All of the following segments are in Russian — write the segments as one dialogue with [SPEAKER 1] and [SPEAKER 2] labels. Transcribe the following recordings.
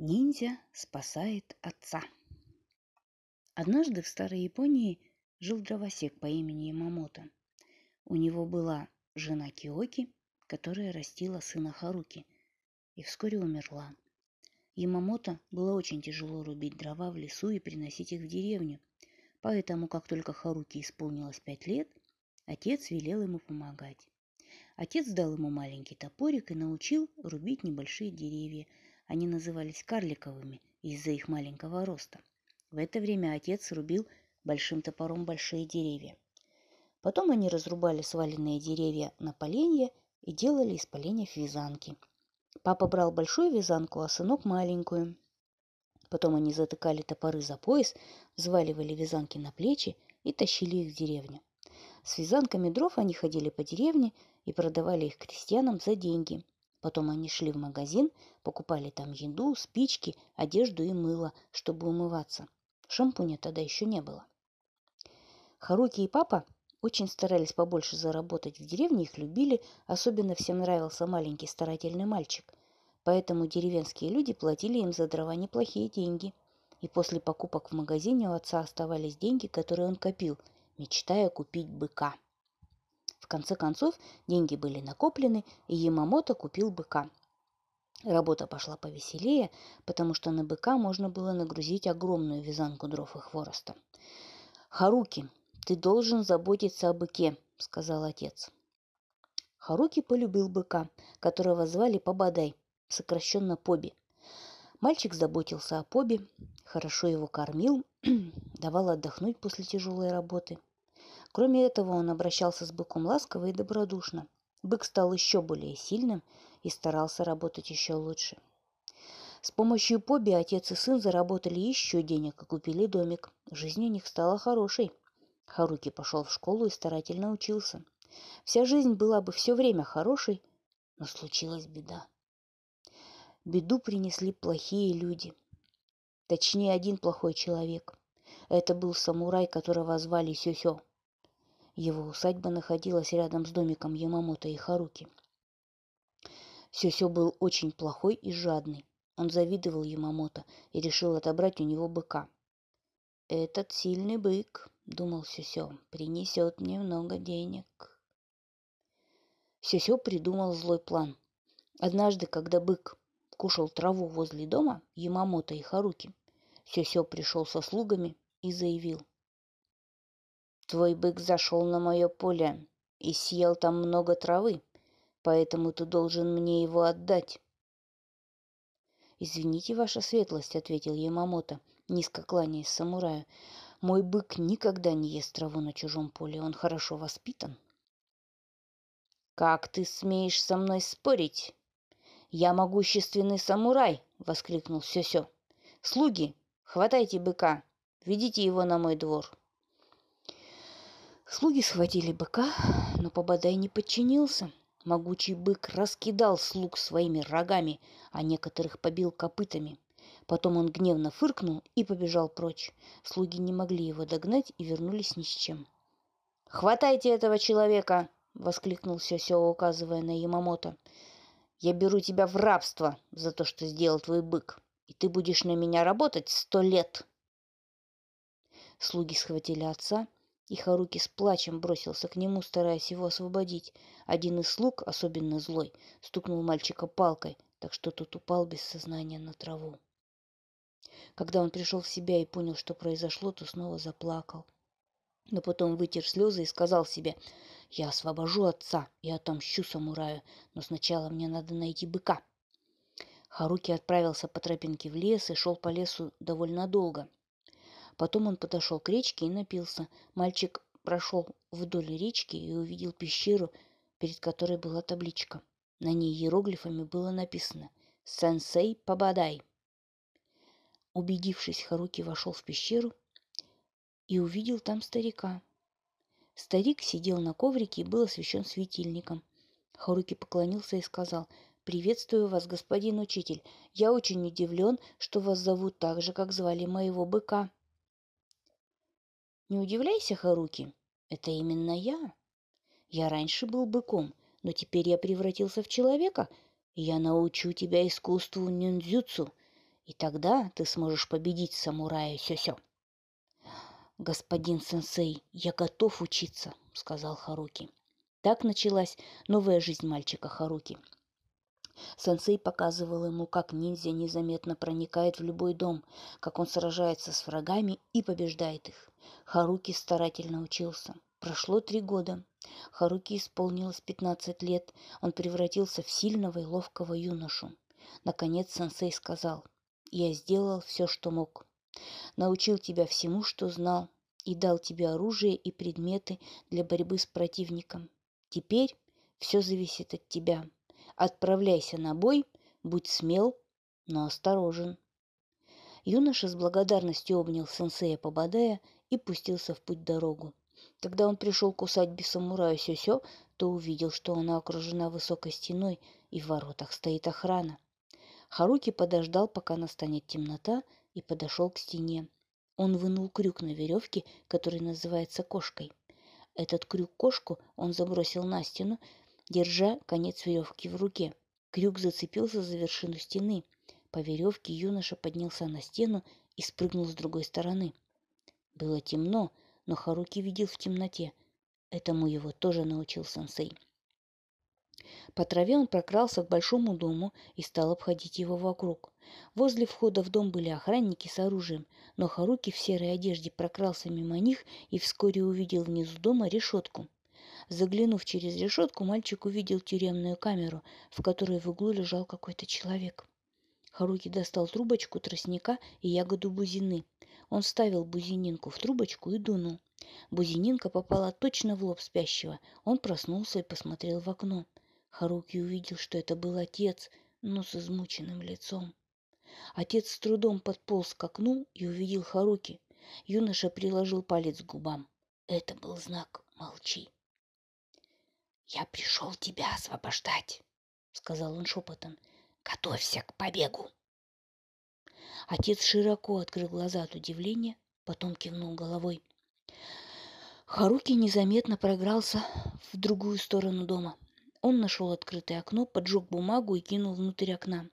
[SPEAKER 1] Ниндзя спасает отца. Однажды в старой Японии жил дровосек по имени Ямамото. У него была жена Киоки, которая растила сына Харуки, и вскоре умерла. Ямамото было очень тяжело рубить дрова в лесу и приносить их в деревню, поэтому, как только Харуки исполнилось пять лет, отец велел ему помогать. Отец дал ему маленький топорик и научил рубить небольшие деревья – они назывались карликовыми из-за их маленького роста. В это время отец рубил большим топором большие деревья. Потом они разрубали сваленные деревья на поленья и делали из поленьев вязанки. Папа брал большую вязанку, а сынок маленькую. Потом они затыкали топоры за пояс, взваливали вязанки на плечи и тащили их в деревню. С вязанками дров они ходили по деревне и продавали их крестьянам за деньги – Потом они шли в магазин, покупали там еду, спички, одежду и мыло, чтобы умываться. Шампуня тогда еще не было. Харуки и папа очень старались побольше заработать в деревне, их любили, особенно всем нравился маленький старательный мальчик. Поэтому деревенские люди платили им за дрова неплохие деньги. И после покупок в магазине у отца оставались деньги, которые он копил, мечтая купить быка. В конце концов, деньги были накоплены, и Ямамото купил быка. Работа пошла повеселее, потому что на быка можно было нагрузить огромную вязанку дров и хвороста. «Харуки, ты должен заботиться о быке», — сказал отец. Харуки полюбил быка, которого звали Побадай, сокращенно Поби. Мальчик заботился о Поби, хорошо его кормил, давал отдохнуть после тяжелой работы – Кроме этого, он обращался с быком ласково и добродушно. Бык стал еще более сильным и старался работать еще лучше. С помощью Поби отец и сын заработали еще денег и купили домик. Жизнь у них стала хорошей. Харуки пошел в школу и старательно учился. Вся жизнь была бы все время хорошей, но случилась беда. Беду принесли плохие люди. Точнее, один плохой человек. Это был самурай, которого звали Сюсё. Его усадьба находилась рядом с домиком Ямамото и Харуки. Сёсё был очень плохой и жадный. Он завидовал Ямамото и решил отобрать у него быка. «Этот сильный бык», — думал Сёсё, — «принесет мне много денег». Сёсё придумал злой план. Однажды, когда бык кушал траву возле дома Ямамото и Харуки, Сёсё пришел со слугами и заявил — Твой бык зашел на мое поле и съел там много травы, поэтому ты должен мне его отдать. «Извините, ваша светлость», — ответил Ямамото, низко кланяясь самураю. «Мой бык никогда не ест траву на чужом поле, он хорошо воспитан». «Как ты смеешь со мной спорить? Я могущественный самурай!» — воскликнул Сёсё. «Слуги, хватайте быка, ведите его на мой двор». Слуги схватили быка, но Пободай не подчинился. Могучий бык раскидал слуг своими рогами, а некоторых побил копытами. Потом он гневно фыркнул и побежал прочь. Слуги не могли его догнать и вернулись ни с чем. «Хватайте этого человека!» — воскликнул Сёсё, указывая на Ямамото. «Я беру тебя в рабство за то, что сделал твой бык, и ты будешь на меня работать сто лет!» Слуги схватили отца и Харуки с плачем бросился к нему, стараясь его освободить. Один из слуг, особенно злой, стукнул мальчика палкой, так что тот упал без сознания на траву. Когда он пришел в себя и понял, что произошло, то снова заплакал. Но потом вытер слезы и сказал себе, «Я освобожу отца и отомщу самураю, но сначала мне надо найти быка». Харуки отправился по тропинке в лес и шел по лесу довольно долго. Потом он подошел к речке и напился. Мальчик прошел вдоль речки и увидел пещеру, перед которой была табличка. На ней иероглифами было написано «Сенсей Побадай». Убедившись, Харуки вошел в пещеру и увидел там старика. Старик сидел на коврике и был освещен светильником. Харуки поклонился и сказал «Приветствую вас, господин учитель. Я очень удивлен, что вас зовут так же, как звали моего быка». Не удивляйся, Харуки, это именно я. Я раньше был быком, но теперь я превратился в человека, я научу тебя искусству ниндзюцу. и тогда ты сможешь победить самурая Сёсё. «Господин сенсей, я готов учиться», — сказал Харуки. Так началась новая жизнь мальчика Харуки. Сенсей показывал ему, как ниндзя незаметно проникает в любой дом, как он сражается с врагами и побеждает их. Харуки старательно учился. Прошло три года. Харуки исполнилось 15 лет. Он превратился в сильного и ловкого юношу. Наконец сенсей сказал, «Я сделал все, что мог. Научил тебя всему, что знал, и дал тебе оружие и предметы для борьбы с противником. Теперь все зависит от тебя. Отправляйся на бой, будь смел, но осторожен». Юноша с благодарностью обнял сенсея Побадая и пустился в путь-дорогу. Когда он пришел кусать самурая Сёсё, то увидел, что она окружена высокой стеной, и в воротах стоит охрана. Харуки подождал, пока настанет темнота, и подошел к стене. Он вынул крюк на веревке, который называется кошкой. Этот крюк-кошку он забросил на стену, держа конец веревки в руке. Крюк зацепился за вершину стены. По веревке юноша поднялся на стену и спрыгнул с другой стороны. Было темно, но Харуки видел в темноте. Этому его тоже научил сенсей. По траве он прокрался к большому дому и стал обходить его вокруг. Возле входа в дом были охранники с оружием, но Харуки в серой одежде прокрался мимо них и вскоре увидел внизу дома решетку. Заглянув через решетку, мальчик увидел тюремную камеру, в которой в углу лежал какой-то человек. Харуки достал трубочку тростника и ягоду бузины. Он вставил бузининку в трубочку и дунул. Бузининка попала точно в лоб спящего. Он проснулся и посмотрел в окно. Харуки увидел, что это был отец, но с измученным лицом. Отец с трудом подполз к окну и увидел Харуки. Юноша приложил палец к губам. Это был знак «Молчи». «Я пришел тебя освобождать», — сказал он шепотом. «Готовься к побегу». Отец широко открыл глаза от удивления, потом кивнул головой. Харуки незаметно програлся в другую сторону дома. Он нашел открытое окно, поджег бумагу и кинул внутрь окна.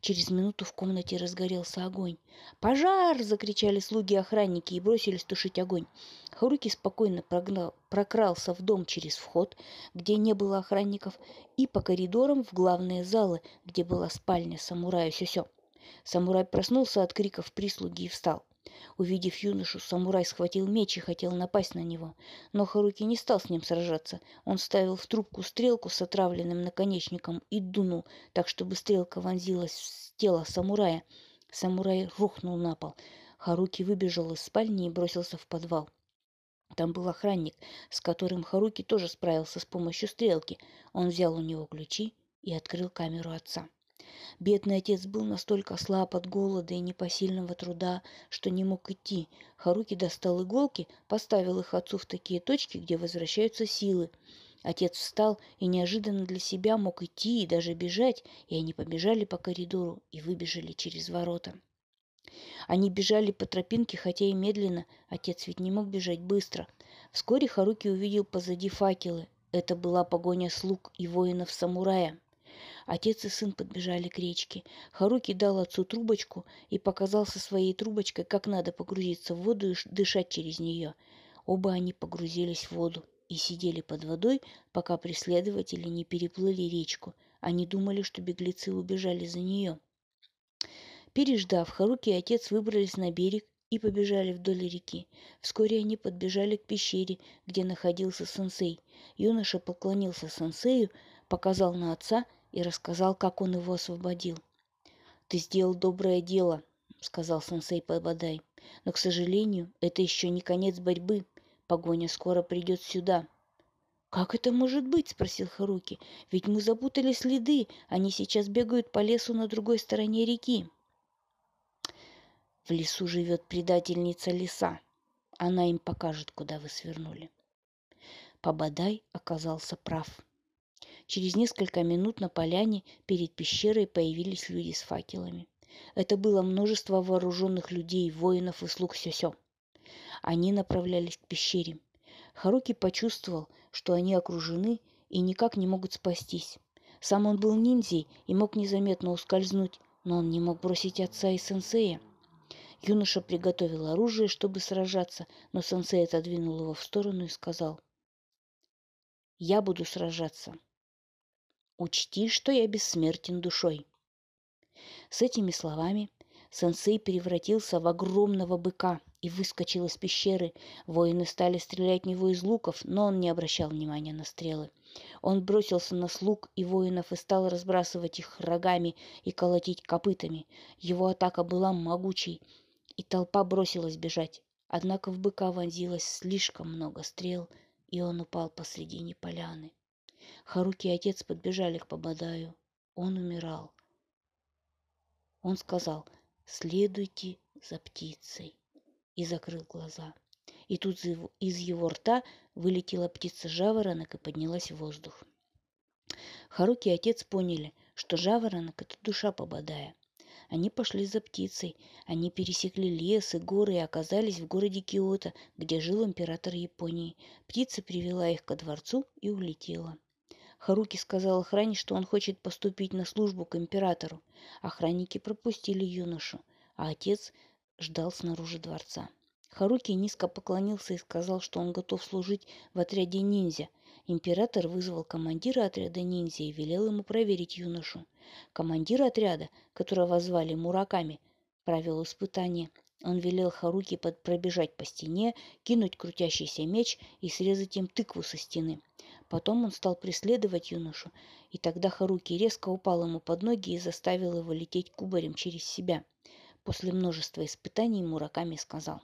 [SPEAKER 1] Через минуту в комнате разгорелся огонь. «Пожар!» – закричали слуги-охранники и бросились тушить огонь. Харуки спокойно прогнал, прокрался в дом через вход, где не было охранников, и по коридорам в главные залы, где была спальня самурая Сюсё. Самурай проснулся от криков прислуги и встал. Увидев юношу, самурай схватил меч и хотел напасть на него. Но Харуки не стал с ним сражаться. Он ставил в трубку стрелку с отравленным наконечником и дунул, так чтобы стрелка вонзилась в тело самурая. Самурай рухнул на пол. Харуки выбежал из спальни и бросился в подвал. Там был охранник, с которым Харуки тоже справился с помощью стрелки. Он взял у него ключи и открыл камеру отца. Бедный отец был настолько слаб от голода и непосильного труда, что не мог идти. Харуки достал иголки, поставил их отцу в такие точки, где возвращаются силы. Отец встал и неожиданно для себя мог идти и даже бежать, и они побежали по коридору и выбежали через ворота. Они бежали по тропинке, хотя и медленно, отец ведь не мог бежать быстро. Вскоре Харуки увидел позади факелы. Это была погоня слуг и воинов-самурая. Отец и сын подбежали к речке. Харуки дал отцу трубочку и показал со своей трубочкой, как надо погрузиться в воду и дышать через нее. Оба они погрузились в воду и сидели под водой, пока преследователи не переплыли речку. Они думали, что беглецы убежали за нее. Переждав, Харуки и отец выбрались на берег и побежали вдоль реки. Вскоре они подбежали к пещере, где находился сенсей. Юноша поклонился сенсею, показал на отца и рассказал, как он его освободил. «Ты сделал доброе дело», — сказал сенсей Пободай. «Но, к сожалению, это еще не конец борьбы. Погоня скоро придет сюда». «Как это может быть?» — спросил Харуки. «Ведь мы запутали следы. Они сейчас бегают по лесу на другой стороне реки». «В лесу живет предательница леса. Она им покажет, куда вы свернули». Пободай оказался прав. Через несколько минут на поляне перед пещерой появились люди с факелами. Это было множество вооруженных людей, воинов и слуг Сёсё. Они направлялись к пещере. Харуки почувствовал, что они окружены и никак не могут спастись. Сам он был ниндзей и мог незаметно ускользнуть, но он не мог бросить отца и сенсея. Юноша приготовил оружие, чтобы сражаться, но сенсей отодвинул его в сторону и сказал, «Я буду сражаться. Учти, что я бессмертен душой». С этими словами сенсей превратился в огромного быка и выскочил из пещеры. Воины стали стрелять в него из луков, но он не обращал внимания на стрелы. Он бросился на слуг и воинов и стал разбрасывать их рогами и колотить копытами. Его атака была могучей, и толпа бросилась бежать. Однако в быка вонзилось слишком много стрел, и он упал посредине поляны. Харуки и отец подбежали к Пободаю. Он умирал. Он сказал «Следуйте за птицей» и закрыл глаза. И тут из его рта вылетела птица-жаворонок и поднялась в воздух. Харуки и отец поняли, что жаворонок – это душа Пободая. Они пошли за птицей. Они пересекли лес и горы и оказались в городе Киото, где жил император Японии. Птица привела их ко дворцу и улетела. Харуки сказал охране, что он хочет поступить на службу к императору. Охранники пропустили юношу, а отец ждал снаружи дворца. Харуки низко поклонился и сказал, что он готов служить в отряде ниндзя – Император вызвал командира отряда ниндзя и велел ему проверить юношу. Командир отряда, которого звали Мураками, провел испытание. Он велел Харуки пробежать по стене, кинуть крутящийся меч и срезать им тыкву со стены. Потом он стал преследовать юношу, и тогда Харуки резко упал ему под ноги и заставил его лететь кубарем через себя. После множества испытаний Мураками сказал,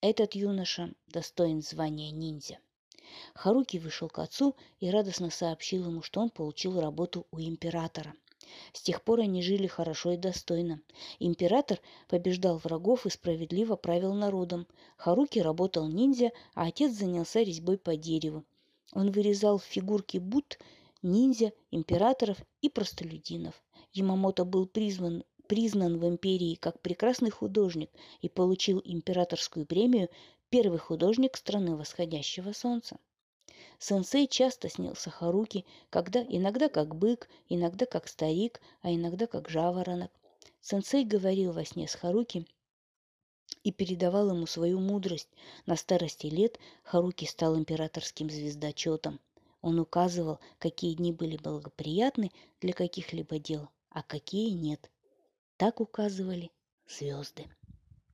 [SPEAKER 1] «Этот юноша достоин звания ниндзя». Харуки вышел к отцу и радостно сообщил ему, что он получил работу у императора. С тех пор они жили хорошо и достойно. Император побеждал врагов и справедливо правил народом. Харуки работал ниндзя, а отец занялся резьбой по дереву. Он вырезал фигурки Будд, ниндзя, императоров и простолюдинов. Ямамото был призван, признан в империи как прекрасный художник и получил императорскую премию первый художник страны восходящего солнца. Сенсей часто снился Харуки, когда иногда как бык, иногда как старик, а иногда как жаворонок. Сенсей говорил во сне с Харуки и передавал ему свою мудрость. На старости лет Харуки стал императорским звездочетом. Он указывал, какие дни были благоприятны для каких-либо дел, а какие нет. Так указывали звезды.